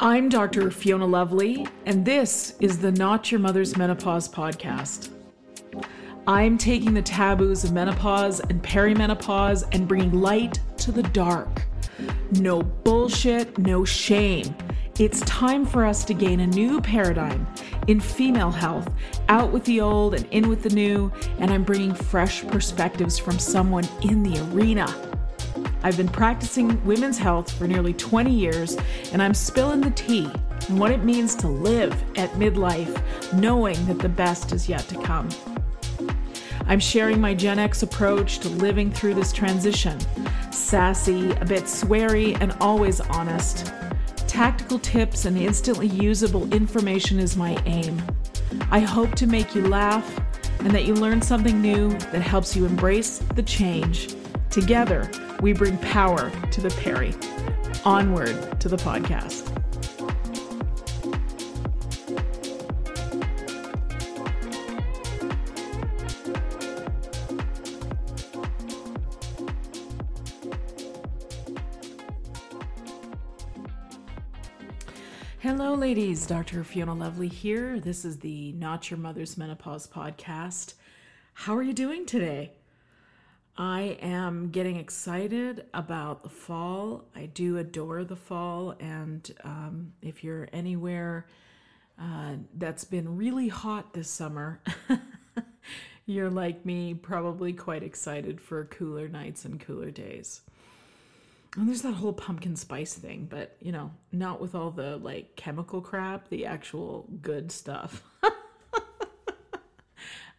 I'm Dr. Fiona Lovely, and this is the Not Your Mother's Menopause podcast. I'm taking the taboos of menopause and perimenopause and bringing light to the dark. No bullshit, no shame. It's time for us to gain a new paradigm in female health, out with the old and in with the new, and I'm bringing fresh perspectives from someone in the arena. I've been practicing women's health for nearly 20 years, and I'm spilling the tea on what it means to live at midlife, knowing that the best is yet to come. I'm sharing my Gen X approach to living through this transition sassy, a bit sweary, and always honest. Tactical tips and instantly usable information is my aim. I hope to make you laugh and that you learn something new that helps you embrace the change. Together, we bring power to the peri. Onward to the podcast. Hello, ladies. Dr. Fiona Lovely here. This is the Not Your Mother's Menopause podcast. How are you doing today? I am getting excited about the fall. I do adore the fall, and um, if you're anywhere uh, that's been really hot this summer, you're like me, probably quite excited for cooler nights and cooler days. And there's that whole pumpkin spice thing, but you know, not with all the like chemical crap, the actual good stuff.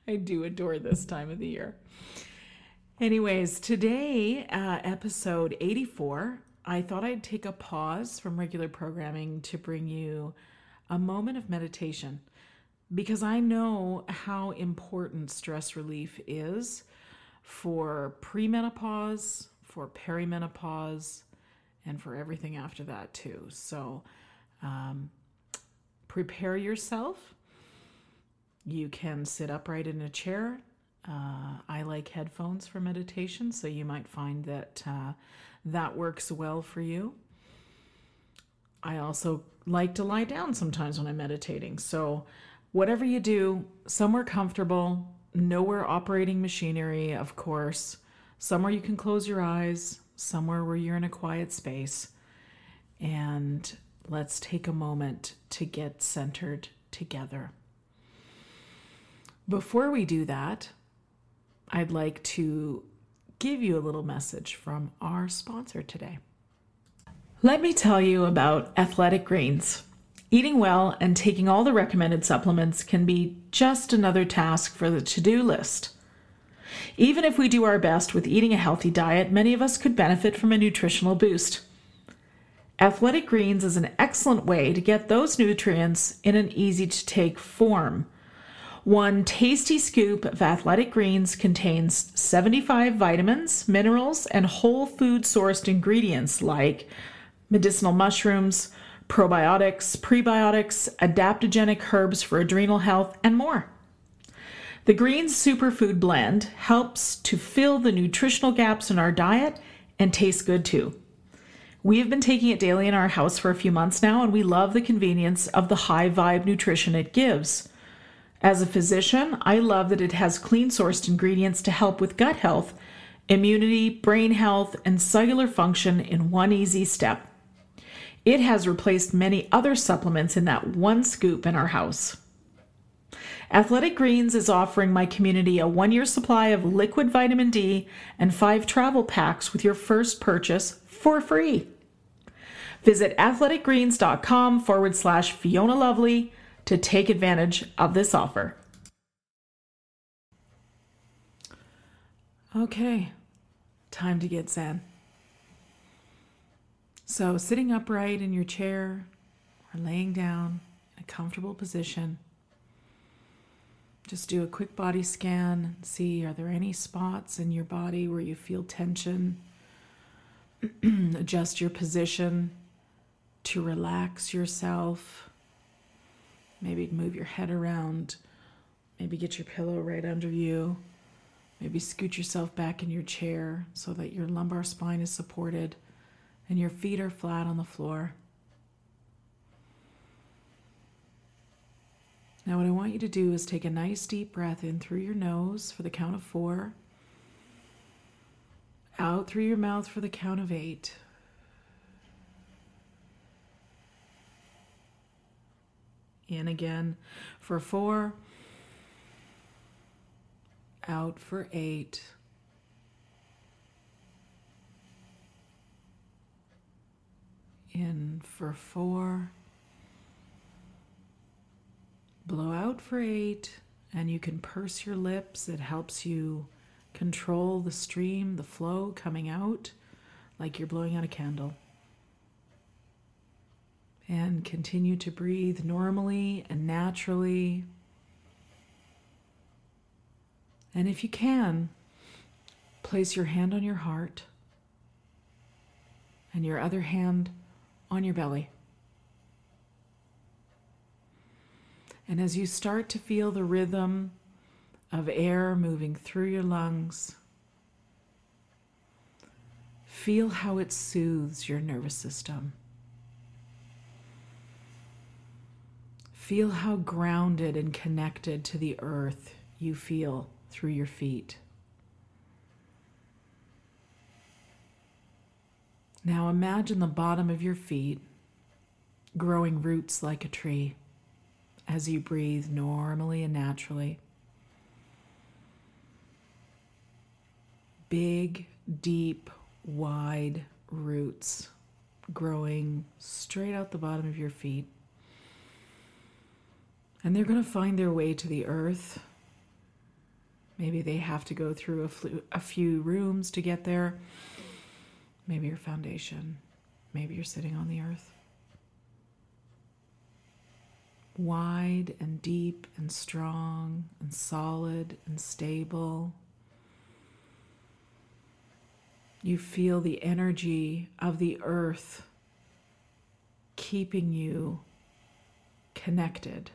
I do adore this time of the year. Anyways, today, uh, episode 84, I thought I'd take a pause from regular programming to bring you a moment of meditation because I know how important stress relief is for premenopause, for perimenopause, and for everything after that, too. So, um, prepare yourself. You can sit upright in a chair, uh, I like headphones for meditation, so you might find that uh, that works well for you. I also like to lie down sometimes when I'm meditating. So, whatever you do, somewhere comfortable, nowhere operating machinery, of course, somewhere you can close your eyes, somewhere where you're in a quiet space. And let's take a moment to get centered together. Before we do that, I'd like to give you a little message from our sponsor today. Let me tell you about Athletic Greens. Eating well and taking all the recommended supplements can be just another task for the to do list. Even if we do our best with eating a healthy diet, many of us could benefit from a nutritional boost. Athletic Greens is an excellent way to get those nutrients in an easy to take form one tasty scoop of athletic greens contains 75 vitamins, minerals, and whole food sourced ingredients like medicinal mushrooms, probiotics, prebiotics, adaptogenic herbs for adrenal health, and more. The Greens Superfood Blend helps to fill the nutritional gaps in our diet and tastes good too. We have been taking it daily in our house for a few months now, and we love the convenience of the high vibe nutrition it gives. As a physician, I love that it has clean sourced ingredients to help with gut health, immunity, brain health, and cellular function in one easy step. It has replaced many other supplements in that one scoop in our house. Athletic Greens is offering my community a one year supply of liquid vitamin D and five travel packs with your first purchase for free. Visit athleticgreens.com forward slash Fiona Lovely to take advantage of this offer. Okay, time to get Zen. So, sitting upright in your chair or laying down in a comfortable position, just do a quick body scan. And see, are there any spots in your body where you feel tension? Adjust your position to relax yourself. Maybe move your head around. Maybe get your pillow right under you. Maybe scoot yourself back in your chair so that your lumbar spine is supported. and your feet are flat on the floor. Now, what I want you to do is take a nice deep breath in through your nose for the count of four, out through your mouth for the count of eight. In again for four, out for eight. In for four blow out for eight, and you can purse your lips. It helps you control the stream, the flow coming out like you're blowing out a candle. And continue to breathe normally and naturally. And if you can, place your hand on your heart and your other hand on your belly. And as you start to feel the rhythm of air moving through your lungs, feel how it soothes your nervous system. Feel how grounded and connected to the earth you feel through your feet. Now imagine the bottom of your feet growing roots like a tree as you breathe normally and naturally. Big, deep, wide roots growing straight out the bottom of your feet. And they're going to find their way to the earth. Maybe they have to go through a, flu- a few rooms to get there. Maybe your foundation. Maybe you're sitting on the earth wide and deep and strong and solid and stable. You feel the energy of the earth keeping you connected,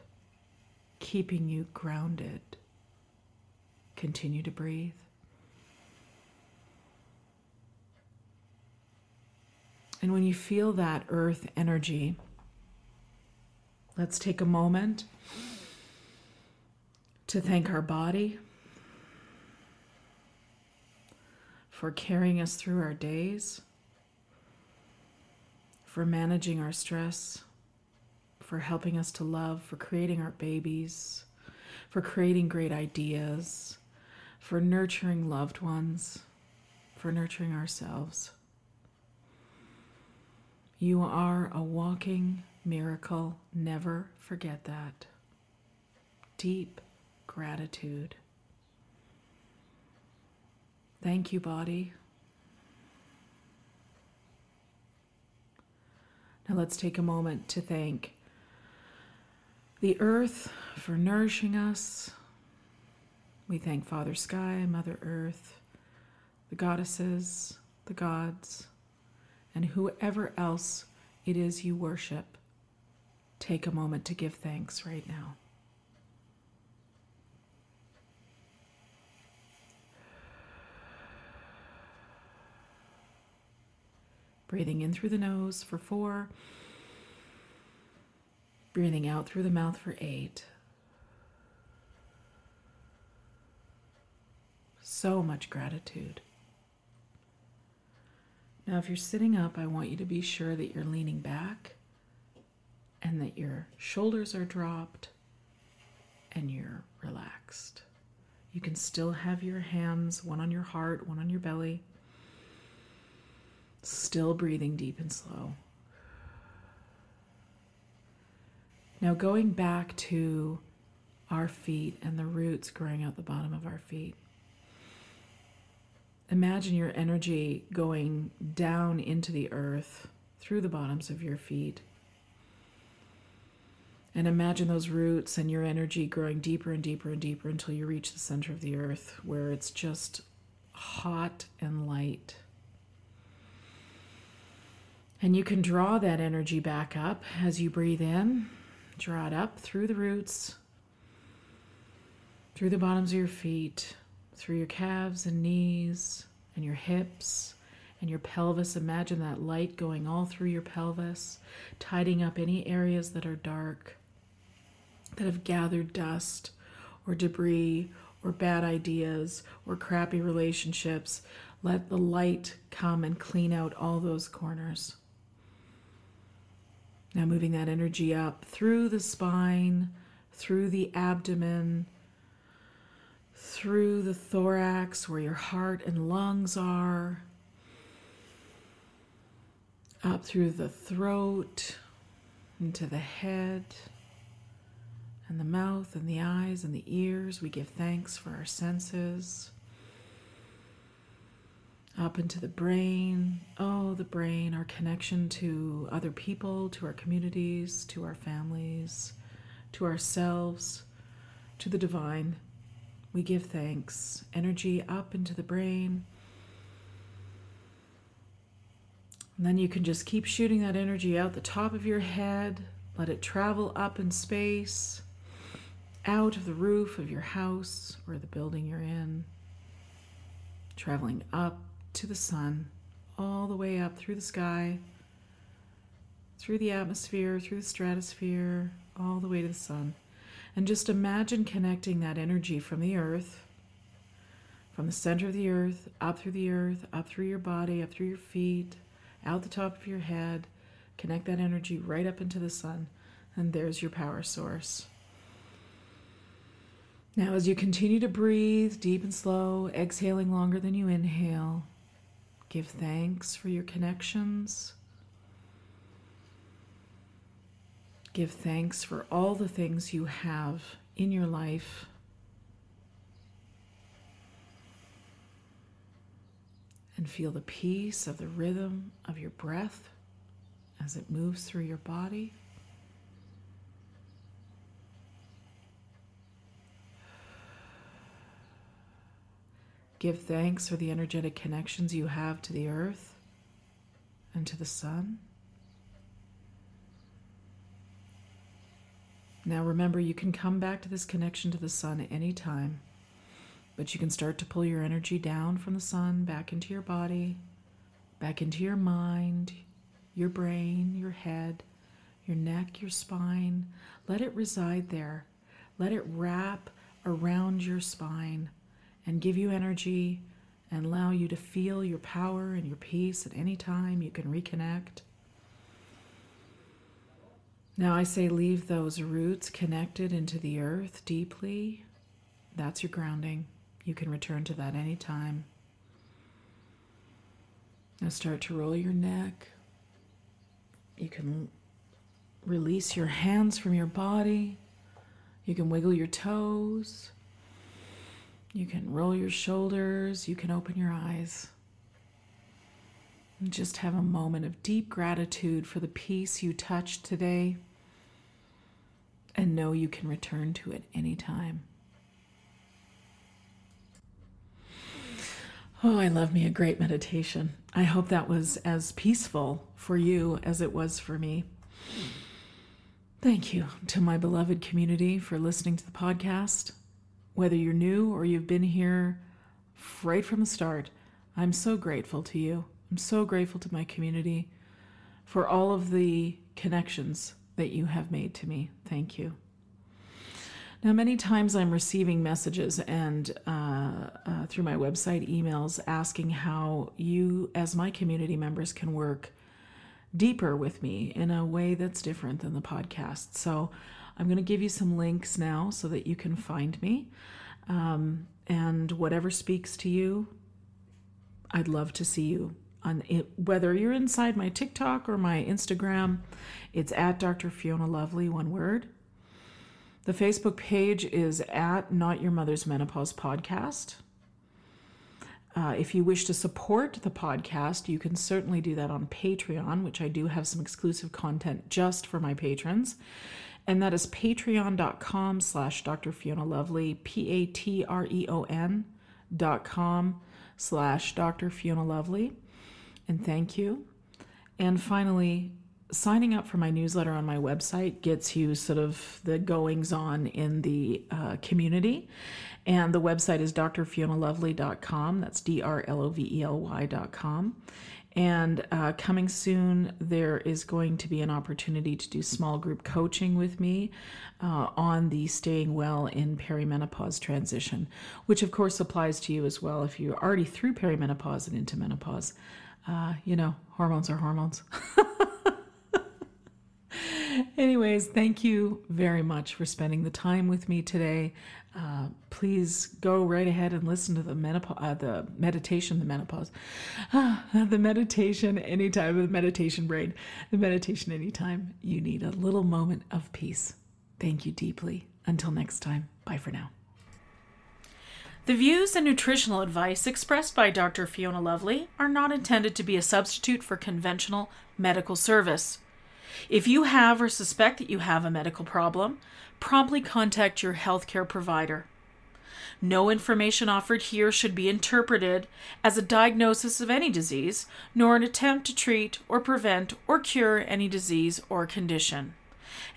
keeping you grounded. Continue to breathe. And when you feel that earth energy, Let's take a moment to thank our body for carrying us through our days, for managing our stress, for helping us to love, for creating our babies, for creating great ideas, for nurturing loved ones, for nurturing ourselves. You are a walking miracle. Never forget that. Deep gratitude. Thank you, body. Now let's take a moment to thank the earth for nourishing us. We thank Father Sky, Mother Earth, the goddesses, the gods, and whoever else it is you worship take a moment to give thanks right now. Breathing in through the nose for four. Breathing out through the mouth for eight. So much gratitude. Now, if you're sitting up, I want you to be sure that you're leaning back and that your shoulders are dropped and you're relaxed. You can still have your hands, one on your heart, one on your belly, still breathing deep and slow. Now, going back to our feet and the roots growing out the bottom of our feet. Imagine your energy going down into the earth through the bottoms of your feet and imagine those roots and your energy growing deeper and deeper and deeper until you reach the center of the earth where it's just hot and light. And you can draw that energy back up as you breathe in. Draw it up through the roots, through the bottoms of your feet, through your calves and knees and your hips, and your pelvis. Imagine that light going all through your pelvis, tidying up any areas that are dark, that have gathered dust or debris or bad ideas or crappy relationships. Let the light come and clean out all those corners. Now, moving that energy up through the spine, through the abdomen, through the thorax where your heart and lungs are, up through the throat, into the head and the mouth and the eyes and the ears. We give thanks for our senses. Up into the brain. Oh, the brain, our connection to other people, to our communities, to our families, to ourselves, to the divine. We give thanks. Energy up into the brain. And then you can just keep shooting that energy out the top of your head. Let it travel up in space out of the roof of your house or the building you're in, traveling up to the sun, all the way up through the sky, through the atmosphere, through the stratosphere, all the way to the sun. And just imagine connecting that energy from the earth, from the center of the earth, up through the earth, up through your body, up through your feet, out the top of your head. Connect that energy right up into the sun. And there's your power source. Now, as you continue to breathe deep and slow, exhaling longer than you inhale, give thanks for your connections. Give thanks for all the things you have in your life. And feel the peace of the rhythm of your breath as it moves through your body. Give thanks for the energetic connections you have to the earth and to the sun. Now remember, you can come back to this connection to the sun any time, but you can start to pull your energy down from the sun back into your body, back into your mind, your brain, your head, your neck, your spine. Let it reside there. Let it wrap around your spine and give you energy and allow you to feel your power and your peace at any time you can reconnect. Now I say leave those roots connected into the earth deeply. That's your grounding. You can return to that anytime. Now start to roll your neck. You can release your hands from your body. You can wiggle your toes. You can roll your shoulders, you can open your eyes. And just have a moment of deep gratitude for the peace you touched today and know you can return to it anytime. Oh, I love me a great meditation. I hope that was as peaceful for you as it was for me. Thank you to my beloved community for listening to the podcast. Whether you're new or you've been here right from the start, I'm so grateful to you. I'm so grateful to my community for all of the connections that you have made to me. Thank you. Now, many times I'm receiving messages and uh, uh, through my website emails asking how you, as my community members, can work deeper with me in a way that's different than the podcast. So I'm going to give you some links now so that you can find me. Um, and whatever speaks to you, I'd love to see you on it, whether you're inside my TikTok or my Instagram. It's at Dr. Fiona Lovely, one word. The Facebook page is at Not Your Mother's Menopause Podcast. Uh, if you wish to support the podcast, you can certainly do that on Patreon, which I do have some exclusive content just for my patrons and that is patreon.com slash Dr. Fiona Lovely, P-A-T-R-E-O-N dot com slash Dr. Fiona Lovely. And thank you. And finally, signing up for my newsletter on my website gets you sort of the goings on in the uh, community. And the website is drfionalovely.com. That's D R L O V E L Y.com. And uh, coming soon, there is going to be an opportunity to do small group coaching with me uh, on the staying well in perimenopause transition, which of course applies to you as well if you're already through perimenopause and into menopause. Uh, you know, hormones are hormones. Anyways, thank you very much for spending the time with me today. Uh, please go right ahead and listen to the menopause, uh, the meditation, the menopause, uh, the meditation anytime, the meditation brain, the meditation anytime you need a little moment of peace. Thank you deeply. Until next time, bye for now. The views and nutritional advice expressed by Dr. Fiona Lovely are not intended to be a substitute for conventional medical service. If you have or suspect that you have a medical problem, promptly contact your healthcare provider. No information offered here should be interpreted as a diagnosis of any disease, nor an attempt to treat or prevent or cure any disease or condition.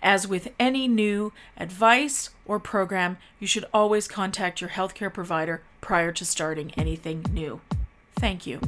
As with any new advice or program, you should always contact your healthcare provider prior to starting anything new. Thank you.